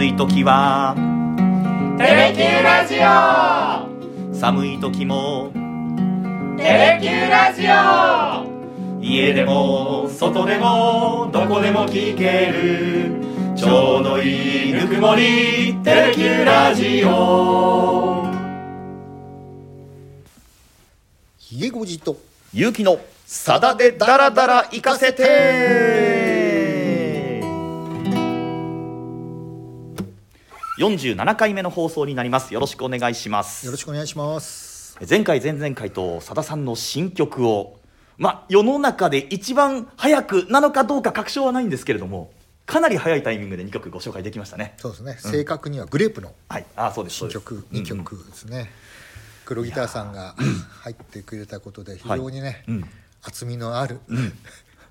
暑い時は。テレキューラジオ。寒い時も。テレキューラジオ。家でも外でもどこでも聞ける。ちょうどいいぬくもり。テレキューラジオ。ひげごじと。勇気のさだでダラダラ行かせて47回目の放送になります。よろしくお願いします。よろしくお願いします。前回前々回とさださんの新曲をまあ世の中で一番早くなのかどうか確証はないんですけれどもかなり早いタイミングで2曲ご紹介できましたね。そうですね、正確にはグレープのはい。ああそうですそう新です。曲2曲ですね、黒ギターさんが入ってくれたことで非常にね、うん。厚みのある、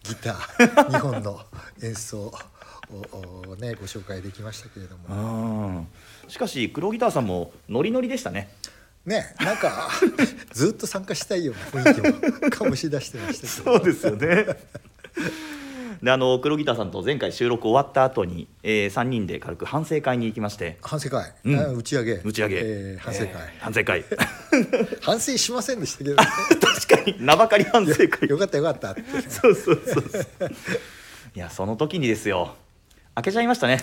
ギター2本の演奏ををねご紹介できましたけれども。うんしかし黒ギターさんもノリノリでしたね。ねなんか ずっと参加したいような雰囲気も醸し出してましたけど。そうですよね。であの黒ギターさんと前回収録終わった後に、えー、3人で軽く反省会に行きまして。反省会、うん。あ打ち上げ。打ち上げ、えー反省会、えー反省会。反省しませんでしたけど、ね、確かに名ばかり反省会。よかったよかったって。そうそうそうそう。いやその時にですよ開けちゃいましたね。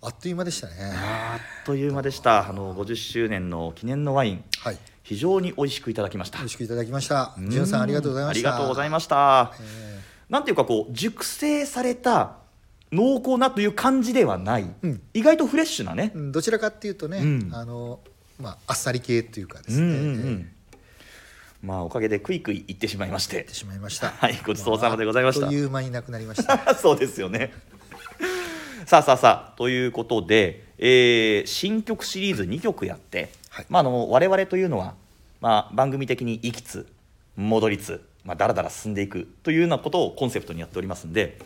あっという間でしたね。あっという間でした。あの50周年の記念のワイン。はい。非常に美味しくいただきました。美味しくいただきました。じゅんさんありがとうございました。ありがとうございました、えなんていうかこう熟成された濃厚なという感じではない、うん。意外とフレッシュなね。ーうんどちらかっていうとね、うん。あのまああっさり系っていうかですね、うんうんうえー。んまあおかげでクイクイいってしまいまして。てしまいました。はいごちそうさまでございました。あっという間になくなりました。そうですよねさあさあさあということで、えー新曲シリーズ2曲やって、はい。まあ、あの我々というのは、まあ、番組的に行きつ戻りつ、まあ、だらだら進んでいくというようなことをコンセプトにやっておりますんで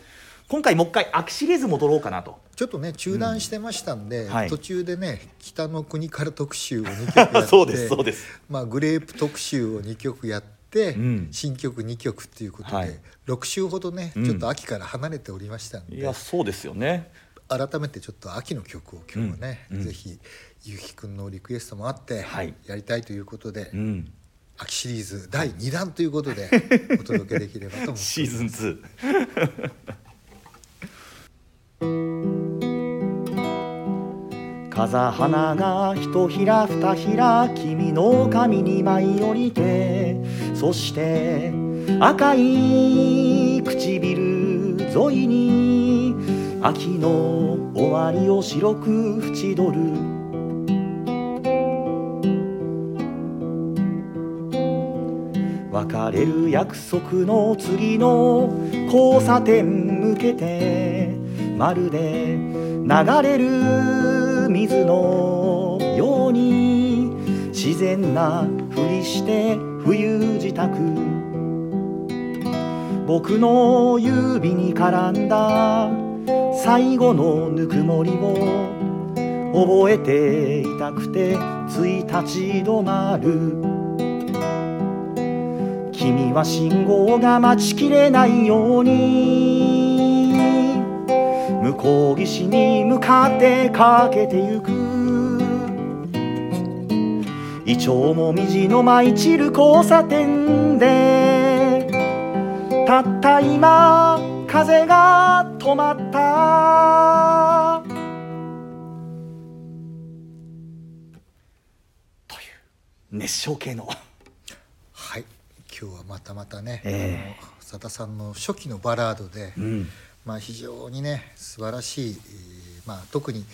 今回もう一回秋シリーズ戻ろうかなと。ちょっとね中断してましたんで、はい。途中でね北の国から特集を2曲やって そうですそうです。まあ、グレープ特集を2曲やって、うん。新曲2曲っていうことで、はい。6週ほどね、うん。ちょっと秋から離れておりましたんで。いやそうですよね改めてちょっと秋の曲を今日はね、うん。うん。ぜひゆうきくんのリクエストもあってはい。やりたいということで、うん。秋シリーズ第2弾ということで お届けできればと思っております。シーズン2 風花がひとひらふたひら君の髪に舞い降りてそして赤い唇沿いに秋の終わりを白く縁取る。別れる約束の次の交差点向けてまるで流れる水のように自然なふりして冬支度僕の指に絡んだ最後のぬくもりを覚えていたくてつい立ち止まる。君は信号が待ちきれないように向こう岸に向かってかけてゆく。イチョウもみじの舞い散る交差点でたった今風が止まった。という熱唱系の。はい。今日はまたまたね、えあの佐田さんの初期のバラードで、うん。まあ、非常にね素晴らしい、えーまあ、特に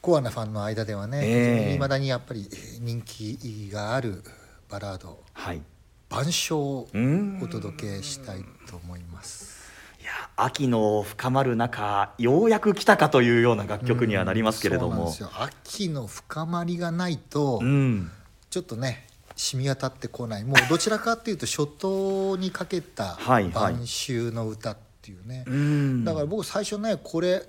コアなファンの間ではね、ええ。いまだにやっぱり人気があるバラード。はい「晩鐘」をうん。お届けしたいと思います。いや秋の深まる中ようやく来たかというような楽曲にはなりますけれども。そうなんですよ。秋の深まりがないと、うん。ちょっとね染み渡ってこない。もうどちらかっていうと初頭にかけたはいはい。晩秋の歌っていうね、うん。だから僕最初ねこれ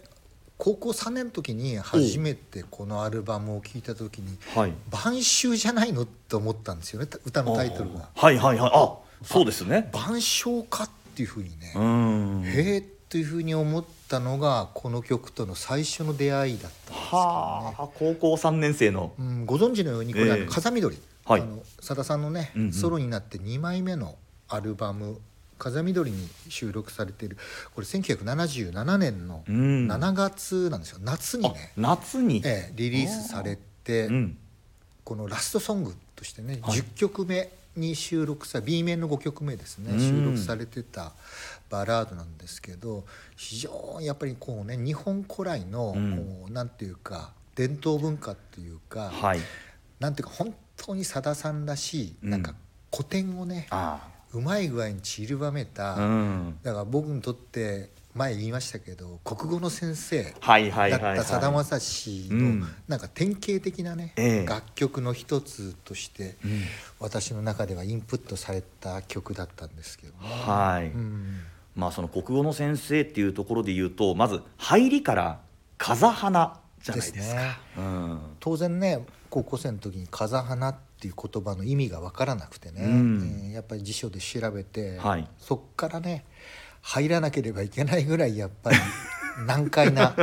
高校3年の時に初めてこのアルバムを聴いた時にはい「晩秋じゃないの?」って思ったんですよね歌のタイトルが。はいはいはい。あそうですね「晩鐘か?」っていうふうにねうん。へえっていうふうに思っったのがこの曲との最初の出会いだったんですけどね。はあ高校3年生の。うん、ご存知のようにこれ、風緑、はい。あのさださんのね、うんうん。ソロになって2枚目のアルバム「風緑」に収録されているこれ1977年のうん。7月なんですよ。夏にあね、夏に、ええリリースされて、うん。このラストソングとしてね、はい。10曲目に収録さ B 面の5曲目ですね、うん。収録されてたバラードなんですけど非常にやっぱりこうね日本古来の、うん。こうなんていうか伝統文化っていうか、はい。なんていうか本当にさださんらしい、うん。なんか古典をねあうまい具合に散りばめた、あうん。だから僕にとって前言いましたけど国語の先生だったさだまさしの、うん。なんか典型的なね、ええ。楽曲の一つとして、うん。私の中ではインプットされた曲だったんですけどね。はい、うん。まあその国語の先生っていうところで言うとまず入りから風花じゃないですか。ですね。うん。当然ね高校生の時に「風花」っていう言葉の意味が分からなくてね、うん。えーやっぱり辞書で調べて、はい。そっからね入らなければいけないぐらいやっぱり 難解な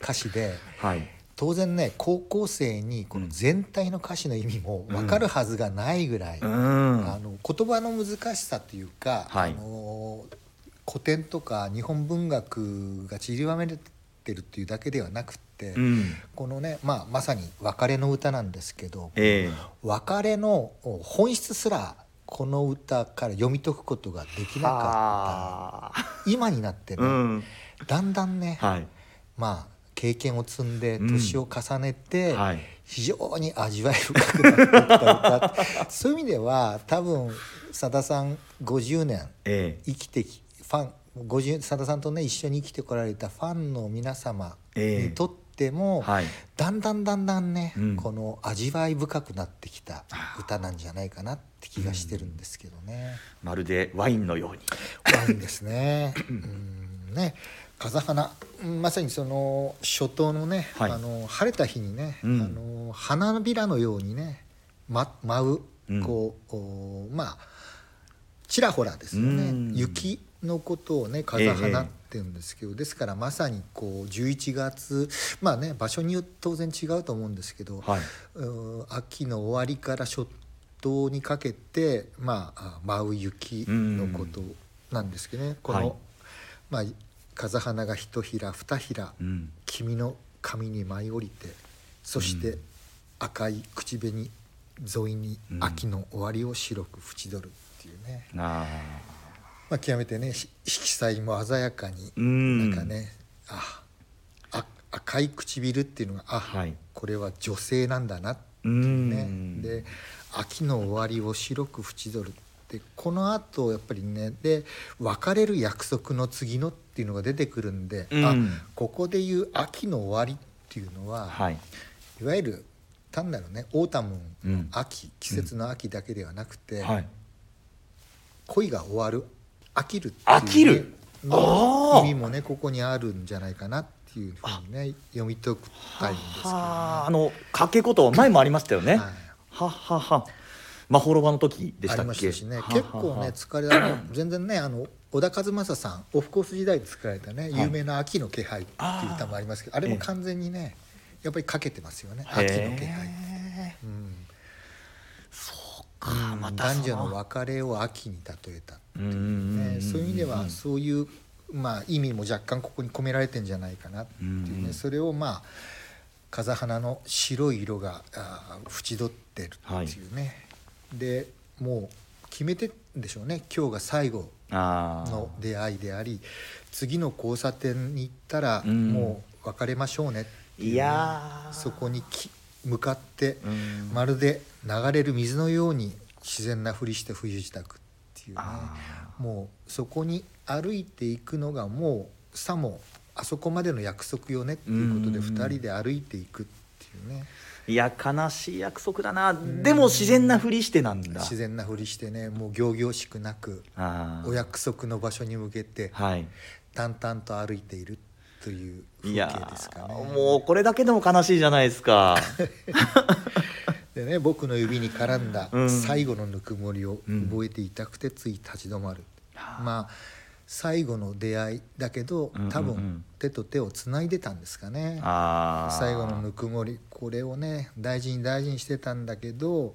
歌詞ではい。当然ね高校生にこの全体の歌詞の意味も分かるはずがないぐらい、うん。あの言葉の難しさというか、はい。あの古典とか日本文学が散りばめてるっていうだけではなくって、うん。このね、まあ、まさに別れの歌なんですけど、ええ。別れの本質すらこの歌から読み解くことができなかはあった。今になってね、うん。だんだんね、はい。まあ経験を積んでうん。年を重ねて、はい。非常に味わい深くなっていった歌。そういう意味では多分さださん50年ええ。生きてきファン50さださんとね一緒に生きてこられたファンの皆様にとっても、はい。だんだんだんだんね、うん。この味わい深くなってきた歌なんじゃないかなって気がしてるんですけどね。まるでワインのように。ワインですね。うん。ね。風花。うんまさにその初冬のね、はい。あの晴れた日にね、うん。あの花びらのようにね、ま、舞ううん。こう、おまあちらほらですよね、うん。雪のことをね風花って言うんですけど、ですからまさにこう11月まあね場所によって当然違うと思うんですけど、はい。うん秋の終わりから初冬にかけて、まあ、あ舞う雪のことなんですけどね、この、はい。まあ、風花が一ひら二ひら、うん。君の髪に舞い降りてそして赤い口紅沿いにうん。秋の終わりを白く縁取るっていうね、あまあ、極めてねし色彩も鮮やかにーうん。なんかね、ああ赤い唇っていうのがあ、はい。これは女性なんだなってういうね、ん。で秋の終わりを白く縁取るってこのあとやっぱりねで別れる約束の次のっていうのが出てくるんで、うん。あここでいう秋の終わりっていうのは、はい。い、わゆる単なるねオータムのうん。秋、季節の秋だけではなくて、はい。恋が終わる飽きる飽きる？の意味もねここにあるんじゃないかなっていうふうにね読み解きたいんですけどね。はああの掛詞前もありましたよね、はい。ははは。まほろばの時でしあたっけ？りましたしね。ははは。結構ね疲れあの全然ねあの小田和正さんオフコース時代で作られたね有名な「秋の気配」っていう歌もありますけどあれも完全にねやっぱりかけてますよね。秋の気配。うんか、うんまたそ男女の別れを秋に例えたっていうね。そういう意味ではそういう、まあ、意味も若干ここに込められてんじゃないかなっていうね、それをまあ風花の白い色があー縁取ってるっていうね、でもう決めてんでしょうね。今日が最後の出会いであり次の交差点に行ったらうん。もう別れましょうねっていうね。いやー。そこにき向かってうん。まるで流れる水のように自然なふりして冬支度っていうね。あもうそこに歩いていくのがもうさもあそこまでの約束よねっていうことでうん。2人で歩いていくっていうね。いや悲しい約束だな。でも自然なふりしてなんだ。自然なふりしてねもう仰々しくなくお約束の場所に向けてはい。淡々と歩いているという風景ですかね。ーもうこれだけでも悲しいじゃないですか。でね僕の指に絡んだうん。最後のぬくもりをうん。覚えていたくてつい立ち止まる、はあ。まあ最後の出会いだけどうんうんうん。多分手と手をつないでたんですかね、あー。最後のぬくもりこれをね大事に大事にしてたんだけど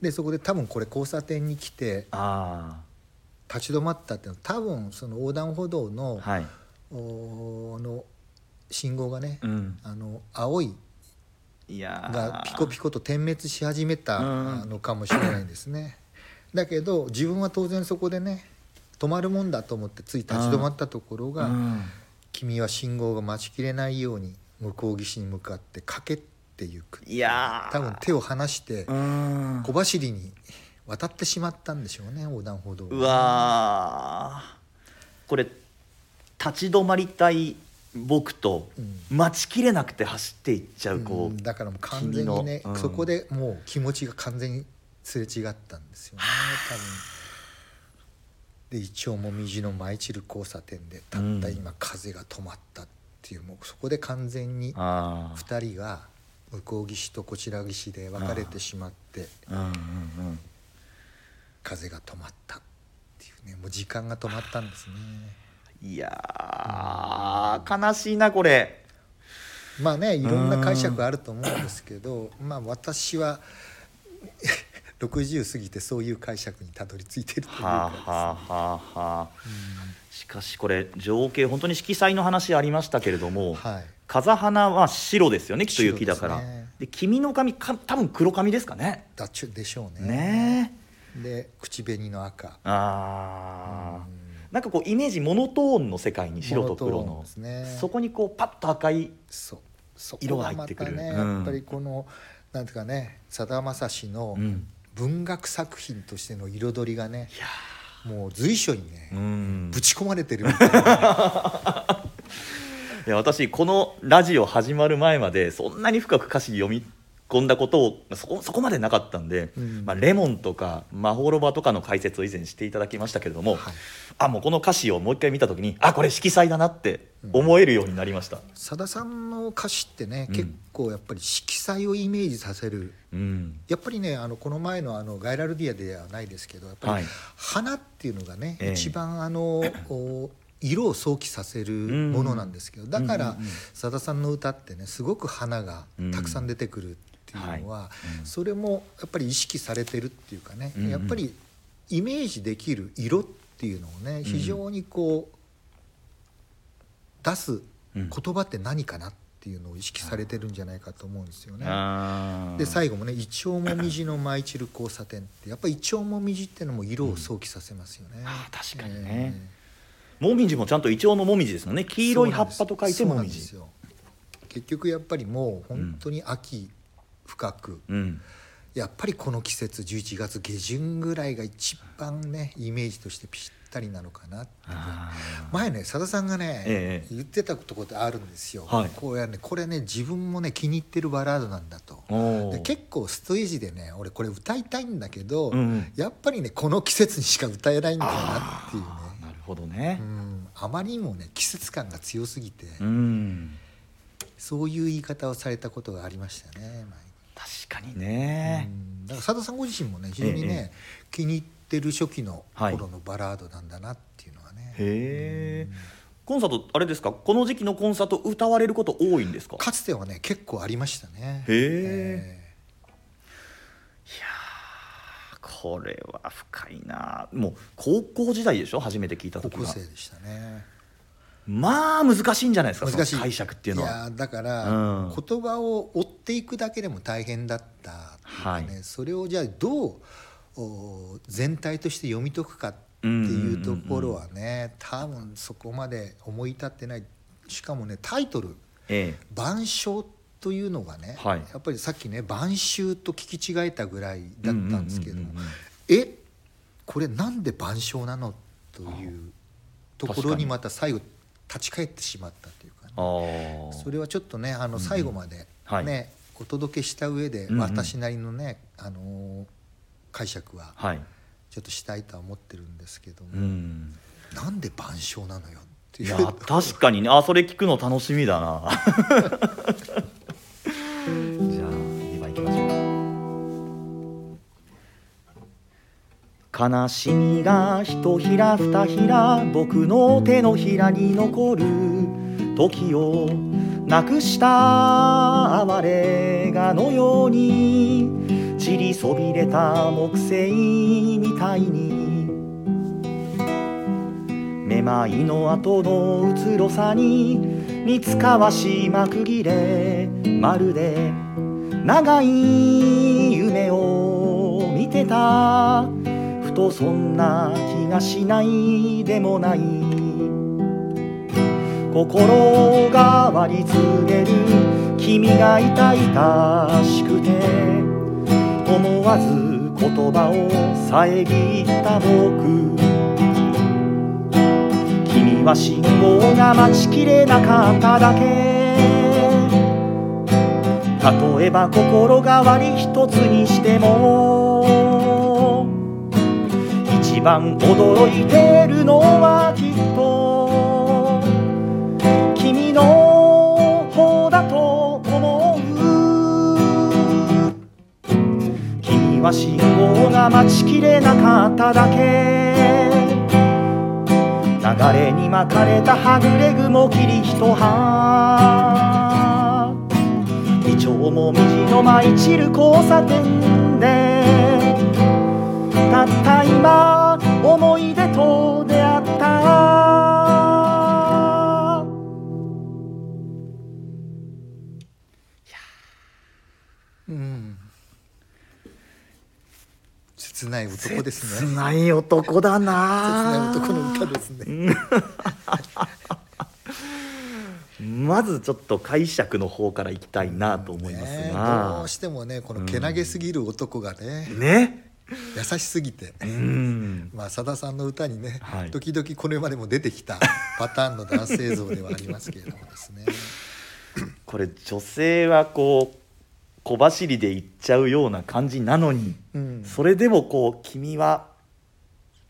でそこで多分これ交差点に来てあ立ち止まったっていうのは多分その横断歩道の,、ーはい。おの信号がね、うん。あの青いいやー。がピコピコと点滅し始めたうん。のかもしれないんですね。だけど自分は当然そこでね止まるもんだと思ってつい立ち止まったところが、うん。君は信号が待ちきれないように向こう岸に向かって駆けってゆくいやー。多分手を離してうん。小走りに渡ってしまったんでしょうね横断歩道をうわー。これ立ち止まりたい僕とうん。待ちきれなくて走っていっちゃうこうん。うだからもう完全にね、うん。そこでもう気持ちが完全にすれ違ったんですよね多分。でイチョウもみじの舞い散る交差点でたった今風が止まったっていうもうそこで完全にあ2人が向こう岸とこちら岸で分かれてしまってうんうん。風が止まったっていうねもう時間が止まったんですねいやー悲しいなこれ。まあねいろんな解釈あると思うんですけどまあ私は 60過ぎてそういう解釈にたどり着いてるというはあかはあはあはあ。しかしこれ情景本当に色彩の話ありましたけれども、はい。風花は白ですよねきっと雪だから。白で君の髪か多分黒髪ですかね。だっちゅでしょうね。ねえ。で口紅の赤。あー。うんなんかこうイメージモノトーンの世界に白と黒の。ね。そこにこうパッと赤い色が入ってくる。たねうん。やっぱりこのなんていうかねさだまさしのうん。文学作品としての彩りがねいやもう随所にねーうん。ぶち込まれてるみたいな。いや私このラジオ始まる前までそんなに深く歌詞読み込んだことをそこそこまでなかったんで、うん。まあ、レモンとかマホロバとかの解説を以前していただきましたけれども、はい。あもうこの歌詞をもう一回見た時にあこれ色彩だなって思えるようになりました、さださんの歌詞ってね、うん。結構やっぱり色彩をイメージさせる。うん。やっぱりねあのこの前のあのガイラルディアではないですけどやっぱりはい。花っていうのがね、ええ。一番あのお色を想起させるものなんですけど、だからうんうんうん。さださんの歌ってねすごく花がたくさん出てくるっていうのは、はい。うん。それもやっぱり意識されてるっていうかね、うんうん。やっぱりイメージできる色っていうのをね非常にこう出す言葉って何かなっていうのを意識されてるんじゃないかと思うんですよね。で最後もね「イチョウもみじの舞い散る交差点」ってやっぱりイチョウもみじっていうのも色を想起させますよね。あー確かにね。もみじもちゃんとイチョウのもみじですもんね。黄色い葉っぱと書いてもみじ。そうなんですよ。結局やっぱりもう本当に秋深く、うん。やっぱりこの季節11月下旬ぐらいが一番ねイメージとしてぴったりなのかなって前ねさださんがね、ええ。言ってたとこってあるんですよ、はい。こうやねこれね自分もね気に入ってるバラードなんだと。で結構ステージでね俺これ歌いたいんだけど、うん。うんやっぱりねこの季節にしか歌えないんだよなっていうね。なるほどね。うん。あまりにもね季節感が強すぎて、うん。そういう言い方をされたことがありましたね前。に確かにね。うん。だから佐田さんご自身もね非常にね、え気に入ってる初期の頃のバラードなんだなっていうのはね、へえ。コンサートあれですか？この時期のコンサート歌われること多いんですか？かつてはね結構ありましたね。へえ。えこれは深いなもう高校時代でしょ？初めて聞いた高校時は生でしたねまあ難しいんじゃないですか難しい。解釈っていうのは。やだから、うん。言葉を追っていくだけでも大変だったっかね、はい。それをじゃあどうお全体として読み解くかっていうところはね、多分そこまで思い立ってない。しかもねタイトルえ「晩鐘」というのがね、はい。やっぱりさっきね「晩秋」と聞き違えたぐらいだったんですけども、えこれなんで晩鐘なの？というところに。また最後立ち返ってしまったというかね、それはちょっとねあの最後までね、はい。お届けした上でうんうん。私なりのね、あのー解釈ははい。ちょっとしたいとは思ってるんですけども、うん。なんで晩鐘なのよっていう。いや確かにね。あそれ聞くの楽しみだな 悲しみがひとひらふたひら僕の手のひらに残る時をなくした哀れがのように散りそびれた木星みたいに。めまいの後のうつろさに似つかわし幕切れまるで長い夢を見てた。ふとそんな気がしないでもない。心が割り告げる。君が痛々しくて。思わず言葉を遮った僕。君は信号が待ちきれなかっただけ。例えば心変わり一つにしても。一番驚いてるのはきっと君の方だと思う。君は信号が待ちきれなかっただけ。流れに巻かれたはぐれ雲霧一葉。イチョウもみじの舞い散る交差点でたった今思い出と出会った。うん。切ない男ですね。切ない男だ切ないな男の歌ですね。まずちょっと解釈の方からいきたいなと思いますねどがうしてもねこのけなげすぎる男がね、ね 優しすぎて、うん。まあさださんの歌にね、はい。時々これまでも出てきた パターンの男性像ではありますけれどもですね。これ女性はこう小走りで行っちゃうような感じなのにうん。それでもこう君は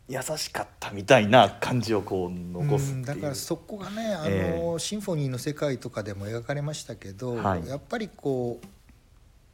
優しかったみたいな感じをこう残すうんっていう、だからそこがねあの、え。シンフォニーの世界とかでも描かれましたけど、はい。やっぱりこう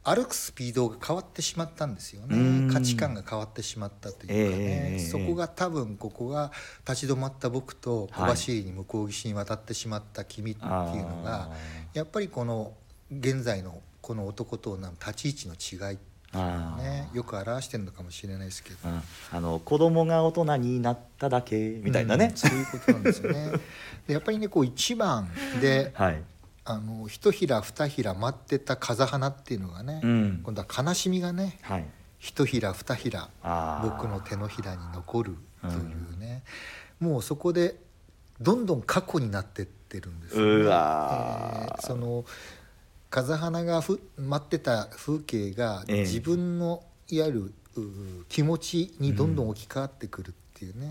歩くスピードが変わってしまったんですようん。ね価値観が変わってしまったというかね、ええそこが多分ここが立ち止まった僕と小走りに向こう岸に渡ってしまった君っていうのが、やっぱりこの現在のこの男との立ち位置の違いあー。ねよく表してるのかもしれないですけど。ああの子供が大人になっただけみたいなね。うん、そういうことなんですよね。でやっぱりねこう一番ではい、あの一ひら二ひら待ってた風花っていうのがね、うん。今度は悲しみがねはい、一ひら二ひら僕の手のひらに残るというね、もうそこでどんどん過去になってってるんですよね、うわー。えーその風花がふ待ってた風景がええ。自分のいわゆる気持ちにどんどん置き換わってくるっていうね、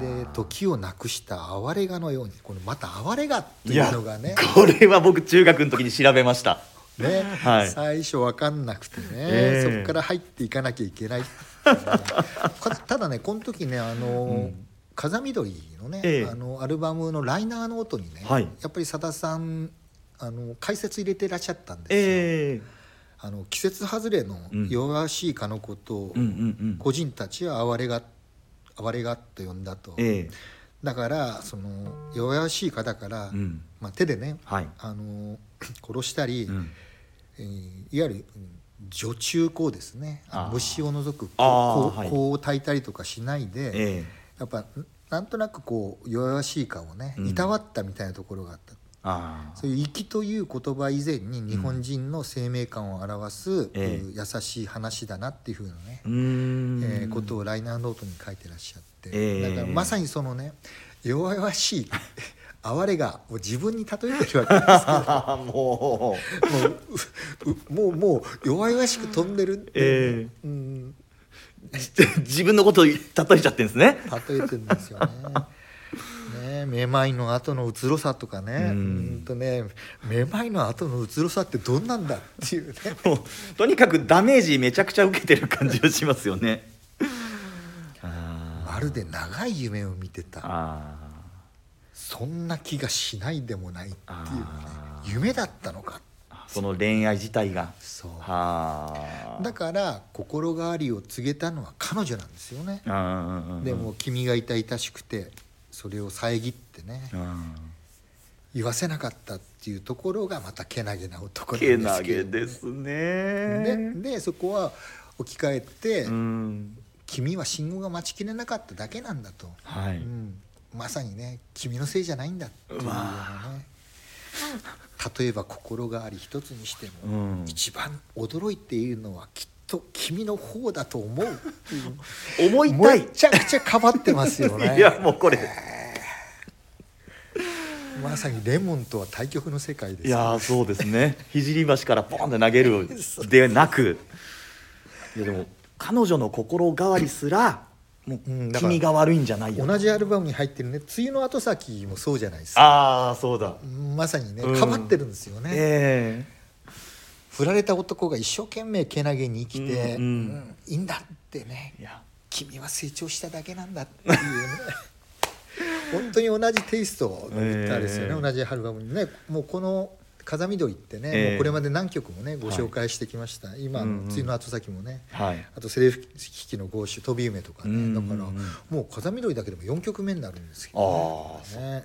で時をなくした哀れがのようにこのまた哀れがっていうのがね。これは僕中学の時に調べました。ね、はい。最初分かんなくてね、ええ。そこから入っていかなきゃい。けないねかただねこの時ねあの、うん。風見鶏のね、ええ。あのアルバムのライナーノートにね、はい。やっぱりさださんあの解説入れてらっしゃったんですよ。ええ。あの季節外れのうん。弱々しいかのことを、個人たちは哀れが哀れがと呼んだと、ええ。だからその弱々しい方から、うん。まあ、手でねはい、あの 殺したり、うん。えーいわゆるうん除虫香ですね。虫を除く香を焚いたりとかしないで、ええ。やっぱんなんとなくこう弱々しい顔をねうん。いたわったみたいなところがあった、あそういう粋という言葉以前に日本人の生命感を表す、ええ。うん優しい話だなっていうふうなねえーことをライナーノートに書いてらっしゃって、ええ。だからまさにそのね弱々しい 哀れがもう自分に例えてるわけですも もううもうもう弱々しく飛んでるって、えうん、う 自分のことを例えちゃってるんですね。例えてるんですよね。ねめまいの後のうつろさとかね、ううんんとねめまいの後のうつろさってどんなんだっていうね。もうとにかくダメージめちゃくちゃ受けてる感じがしますよね。まるで長い夢を見てた。あそんな気がしないでもないっていうね。夢だったのか。その恋愛自体が。そう。はあ。だから心変わりを告げたのは彼女なんですよね、でも君が痛々しくてそれを遮ってね、うん。言わせなかったっていうところがまたけなげな男なんけなですけど。げですね。ででそこは置き換えて、うん。君は信号が待ちきれなかっただけなんだと、はい、うん、まさにね君のせいじゃないんだっていうようなね。例えば心変わり一つにしても、うん。一番驚いているのはきっと君の方だと思う。思いたい。めちゃくちゃかばってますよね。いやもうこれ。まさにレモンとは対極の世界ですいやーそうですね。聖橋からポンって投げるでなく。いやでも彼女の心変わりすらもううん君が悪いんじゃないよ。同じアルバムに入ってるね「梅雨の後先」もそうじゃないですか。ああそうだ。まさにねうん。かばってるんですよね、え振られた男が一生懸命けなげに生きて、うんうんうん。いいんだってね。君は成長しただけなんだっていうね。本当に同じテイストの歌ですよね、ええ。同じアルバムにね。もうこの「風見鶏」ってね、ええ。もうこれまで何曲もねご紹介してきました、今のうんうん「梅雨の後先」もね、はい。あと「セレフ機器の豪種飛び夢」とかね、うんうんうん。だからもう「風見鶏」だけでも4曲目になるんですけあどね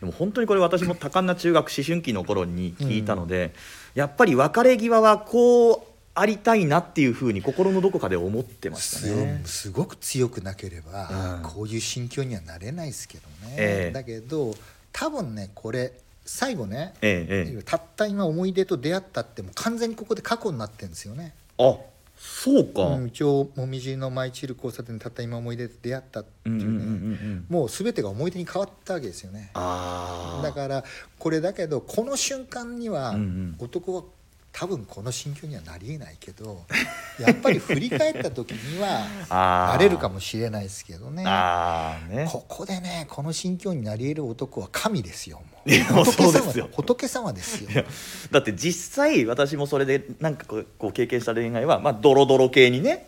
でも本当にこれ私も多感な中学思春期の頃に聞いたので、やっぱり別れ際はこうありたいなっていうふうに心のどこかで思ってましたね。すすごく強くなければ、うん。こういう心境にはなれないですけどね、ええ。だけど多分ねこれ最後ね、ええええ。たった今思い出と出会ったってもう完全にここで過去になってるんですよね。あそうか、うん、一応もみじの舞い散る交差点でたった今思い出と出会ったっていうね、うんうんうんうんうん。もう全てが思い出に変わったわけですよね。だからこれだけどこの瞬間には男は多分この心境にはなりえないけど やっぱり振り返った時にはなれるかもしれないですけどね。ね。ここでねこの心境になり得る男は神ですよ仏様そうですよ。仏様ですよ。だって実際私もそれでなんかこうこう経験した恋愛はまあドロドロ系にね、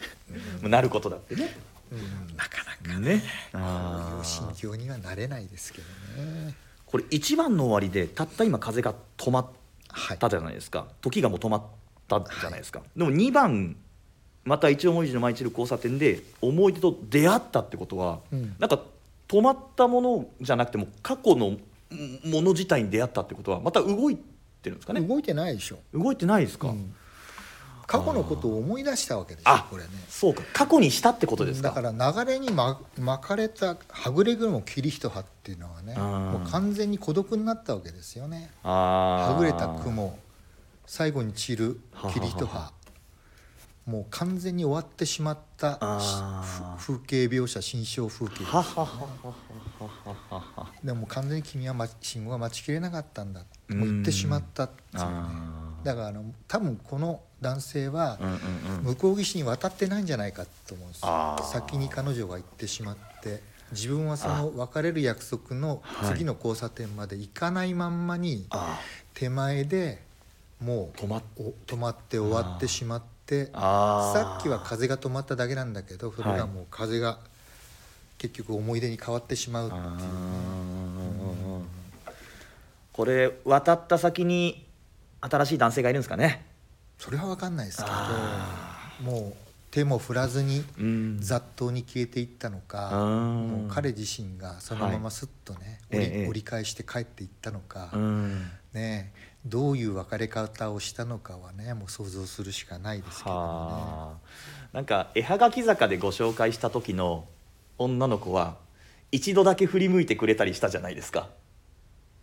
なることだってね。うん。なかなかね。こういうあ心ー境にはなれないですけどね。これ一番の終わりでたった今風が止まはいったじゃないですか、時がもう止まったじゃないですか、でも2番また一応文字の舞い散る交差点で思い出と出会ったってことは、うん。なんか止まったものじゃなくても過去のんもの自体に出会ったってことはまた動いてるんですかね？動いてないでしょ、動いてないですか、うん過去のことを思い出したわけですよあこれね。そうか。過去にしたってことですか？だから流れにま巻かれたはぐれ雲霧一葉っていうのはねうんもう完全に孤独になったわけですよね。はぐれた雲最後に散る霧一ははは葉もう完全に終わってしまった風景描写心象風景。はははははははでも完全に君はま信号が待ちきれなかったんだうん。もう言ってしまったっていうねだからあの多分この男性は向こう岸に渡ってないんじゃないかと思うんです。先に彼女が行ってしまって自分はその別れる約束のはい。次の交差点まで行かないまんまにあ手前でもう止ま止まって終わってしまってさっきは風が止まっただけなんだけどそれがもう風が結局思い出に変わってしまうっていうね。これ渡った先に新しい男性がいるんですかね。それは分かんないですけあどもう手も振らずにうん。雑踏に消えていったのかうんもう彼自身がそのまますっとね、折りはいええ。折り返して帰っていったのか、うん。ねどういう別れ方をしたのかはねもう想像するしかないですけどね。はあなんか絵はがき坂でご紹介した時の女の子は一度だけ振り向いてくれたりしたじゃないですか。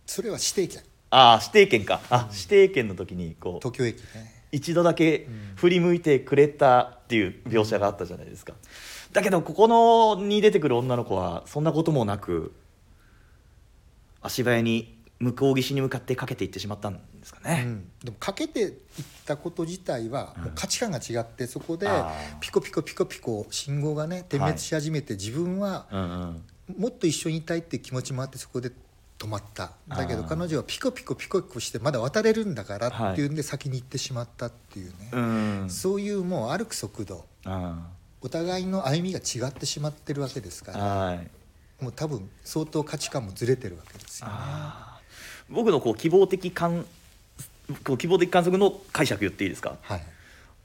それは指定券ああ指定券か。あ指定券の時にこう東京駅ね。一度だけ振り向いてくれたっていう描写があったじゃないですか、だけどここのに出てくる女の子はそんなこともなく足早に向こう岸に向かってかけていってしまったんですかね、うん、でもかけていったこと自体はもう価値観が違ってそこでピコピコピコピコ信号がね点滅し始めて自分はもっと一緒にいたいっていう気持ちもあってそこで止まった。だけど彼女はピコピコピコピコしてまだ渡れるんだからはいってい。うんで先に行ってしまったっていうね、うん。そういうもう歩く速度。あお互いの歩みが違ってしまってるわけですからはい。もう多分相当価値観もずれてるわけですよね。僕のこう希望的観こう希望的観測の解釈言っていいですか？はい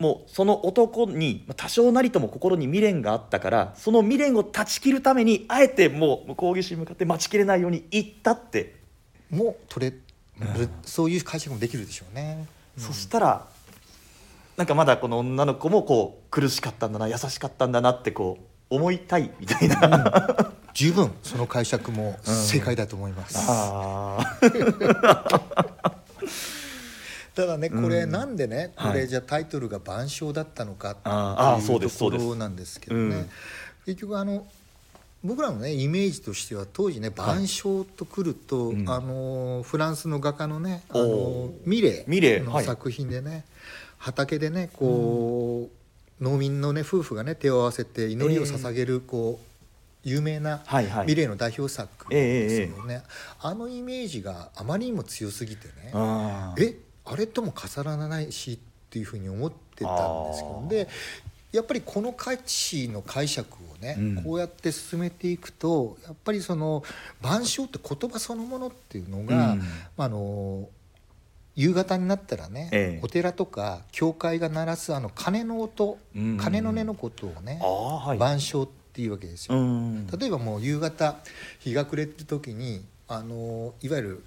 もうその男にまあ多少なりとも心に未練があったからその未練を断ち切るためにあえてもう向こう岸に向かって待ちきれないように言ったって、も取れそういう解釈もできるでしょうね。そしたらなんかまだこの女の子もこう苦しかったんだな優しかったんだなってこう思いたいみたいな、十分その解釈も正解だと思います。ただねこれなんでね、はい。これじゃあタイトルが「晩鐘」だったのかっていうところなんですけどね、うん。結局あの僕らのねイメージとしては当時ね「晩鐘」とくると、うん。あのフランスの画家のねあおのーミレミレはい。の作品でね、畑でねこう、農民のね夫婦がね手を合わせて祈りを捧げるこう、有名なミレーの代表作ですよね、あのイメージがあまりにも強すぎてね、えあれとも重ならないしっていうふうに思ってたんですけどでやっぱりこの歌詞の解釈をね、うん。こうやって進めていくとやっぱりその「晩鐘」って言葉そのものっていうのが、うん。まあ、あの夕方になったらね、ええ。お寺とか教会が鳴らすあの鐘の音、うん。鐘の音のことをねはい。晩鐘っていうわけですよ。うん。例えばもう夕方日が暮れてる時にあのいわゆる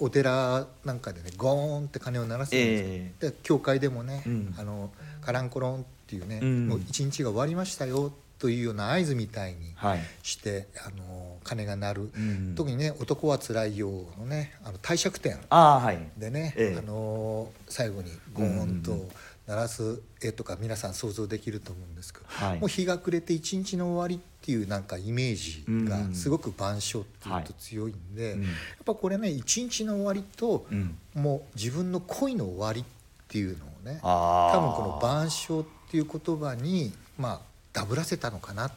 お寺なんかでねゴーンって鐘を鳴らすんですよ、で教会でもね、うん。あのカランコロンっていうね、うん。もう一日が終わりましたよというような合図みたいにはい、して、あの鐘が鳴る、うん。特にね「男はつらいよ」のねあの帝釈天ああはい。あの最後にゴーンと鳴らす絵とか皆さん想像できると思うんですけど、はい。もう日が暮れて一日の終わりっていうなんかイメージがすごく晩鐘っていうと強いんで、うん。やっぱこれね一日の終わりと、うん。もう自分の恋の終わりっていうのをねあー。多分この晩鐘っていう言葉にまあダブらせたのかなっ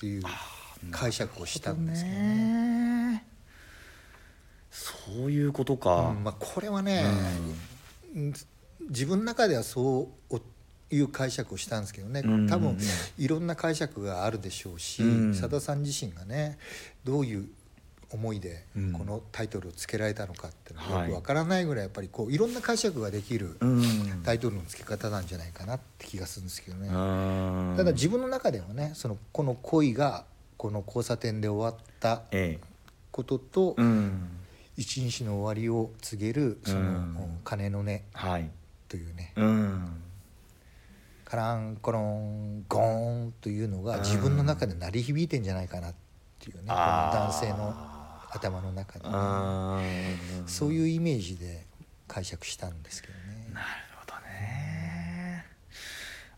ていう解釈をしたんですけどね。ね。そういうことか、うん。まあ、これはね、うん自分の中ではそういう解釈をしたんですけどね。うん多分いろんな解釈があるでしょうしうん。さださん自身がねどういう思いでうん。このタイトルをつけられたのかっていうのよくわからないぐらいやっぱりこういろんな解釈ができるうん。タイトルの付け方なんじゃないかなって気がするんですけどね。うんただ自分の中ではねそのこの恋がこの交差点で終わったえことと一日の終わりを告げるそのうん。鐘の音はいというね。うん。カランコロンゴーンというのがうん。自分の中で鳴り響いてんじゃないかなっていうね。このあー男性の頭の中にね。あそういうイメージで解釈したんですけどね。なるほどね。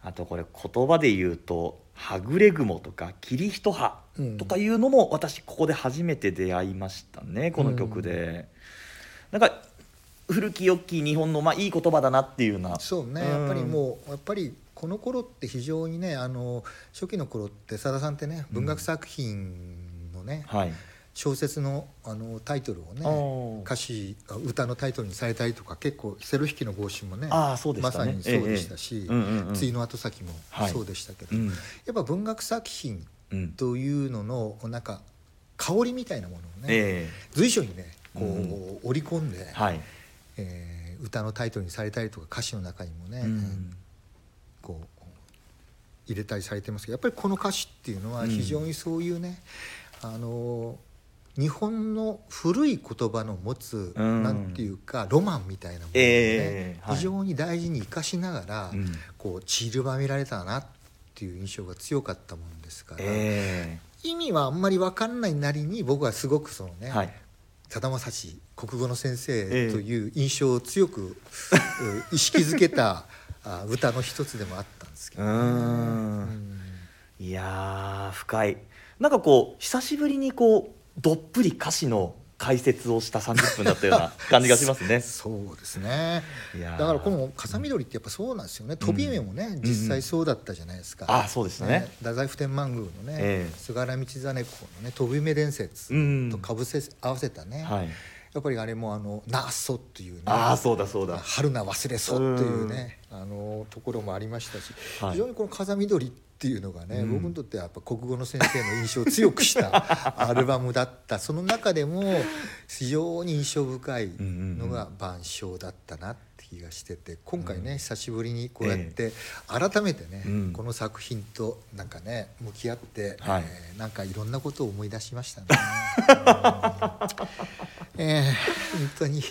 あとこれ言葉で言うと「はぐれ雲」とか「霧一葉」とかいうのも私ここで初めて出会いましたねこの曲で、なんか古き良き日本のまあいい言葉だなっていうな。そうね。やっぱりもうやっぱりこの頃って非常にねあの初期の頃ってさださんってね文学作品のねはい。小説のあのタイトルをね歌詞あ歌のタイトルにされたりとか結構セロ弾きの帽子もねああそうでしまさにそうでしたしええうんうんうん「対の後先」もはい。そうでしたけど、うん。やっぱ文学作品うんというののなんか香りみたいなものをね、え随所にねこう、う織り込んで、えはい、えー歌のタイトルにされたりとか歌詞の中にもね、うん。こう入れたりされてますけどやっぱりこの歌詞っていうのは非常にそういうね、あの日本の古い言葉の持つ、うん。なんていうかロマンみたいなものをね、ええはい。非常に大事に生かしながら、うん。こう散りばめられたなっていう印象が強かったもんですから、え意味はあんまり分かんないなりに僕はすごくそのね、えはいさだまさし国語の先生という印象を強く、う 意識づけたあ歌の一つでもあったんですけど、うーん。いやー深い。なんかこう久しぶりにこうどっぷり歌詞の解説をした30分だったような感じがしますね。そうですね。だからこの「風緑」ってやっぱそうなんですよね。飛び目もね、実際そうだったじゃないですか、あそうですね。太宰府天満宮のね、ええ。菅原道真公のね飛び目伝説うん。とかぶせ合わせたね、はい。やっぱりあれもあの「なっそ」っていうねああそうだそうだ。春菜忘れそうというねあのところもありましたし、はい。非常にこの「風緑」っっていうのがね、うん。僕にとってはやっぱ国語の先生の印象を強くした アルバムだった。その中でも 非常に印象深いのが「晩鐘」だったなって気がしてて今回ね、久しぶりにこうやって改めてね、うん。この作品となんかね向き合って、はい。えーなんかいろんなことを思い出しましたね。う んえー本当に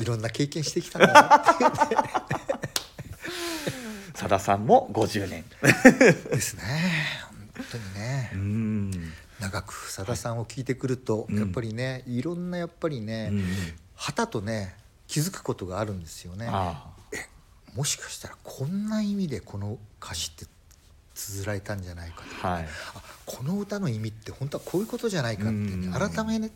いろんな経験してきたなっていうねさださんも50年。ですね。本当にね。うん。長くさださんを聞いてくると、うんやっぱりねいろんなやっぱりね、うんはたとね気づくことがあるんですよね。あもしかしたらこんな意味でこの歌詞って綴られたんじゃないかとあはい。あこの歌の意味って本当はこういうことじゃないかってね、うん。改めね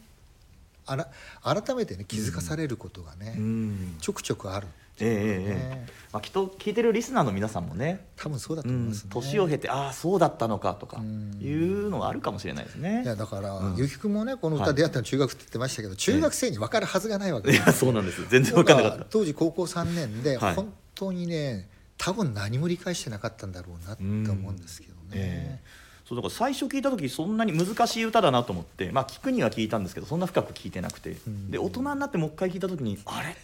あら改めてね気づかされることがね、うん。ちょくちょくあるええいうええね、ええまあ、きっと聞いてるリスナーの皆さんもね多分そうだとうん思いますね。年を経てああそうだったのかとかうん。いうのがあるかもしれないですね。いやだから、うん。ゆきくんもねこのはい。歌出会ったの中学って言ってましたけど、中学生に分かるはずがないわけいや そうなんです全然分かんなかった。当時高校3年で、はい。本当にね多分何も理解してなかったんだろうなって思うんですけどね、ええ。そうだから最初聞いた時そんなに難しい歌だなと思ってまあ聞くには聞いたんですけどそんな深く聞いてなくて、ん。で大人になってもう一回聞いた時にあれ？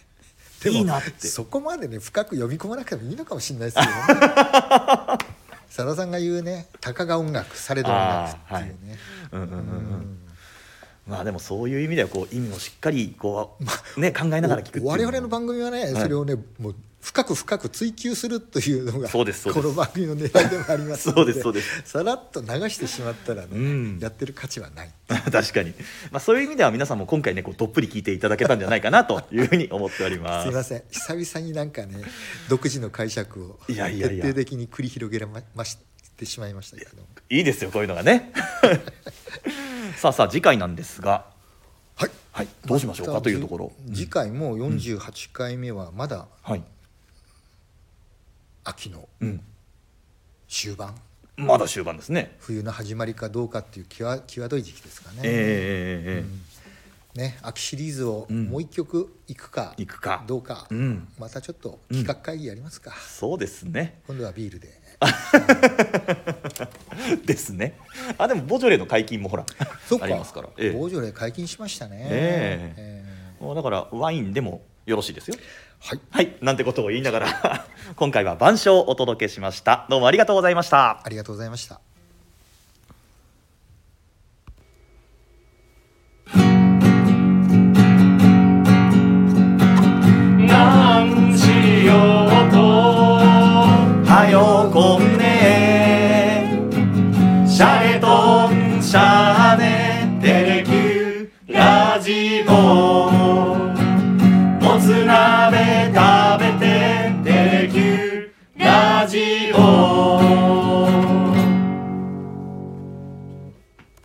でもいいなって。そこまでね深く読み込まなくてもいいのかもしれないですけどねさださんが言うね「たかが音楽されど音楽」っていうね、うんうんうんううん。んまあでもそういう意味ではこう意味もしっかりこう、ね、考えながら聞く我々の番組はね、はい。それをねもう深く深く追求するというのがこの番組の狙いでもありますのそうですそうです。さらっと流してしまったらね、うんやってる価値はない。確かに、まあ、そういう意味では皆さんも今回ねこうどっぷり聞いていただけたんじゃないかなというふうに思っております。すいません。久々になんかね独自の解釈を徹底的に繰り広げらましてしまいましたけど。いいですよこういうのがね。さあさあ次回なんですが。はい、はい。どうしましょうかというところ。じ次回も48回目はまだはい、秋のうん、終盤、まだ終盤ですね。冬の始まりかどうかっていう際際どい時期ですかね、ええええええね秋シリーズをうん。もう一曲いくか、いくか。どうか、うん。またちょっと企画会議やりますか、そうですね。今度はビールで。ですね。あでもボジョレの解禁もほらそっか。ありますから、ええ。ボージョレ解禁しましたね、ええ。もうだからワインでもよろしいですよ。ーはい。はい。なんてことを言いながら 今回は晩鐘をお届けしました。どうもありがとうございました。ありがとうございました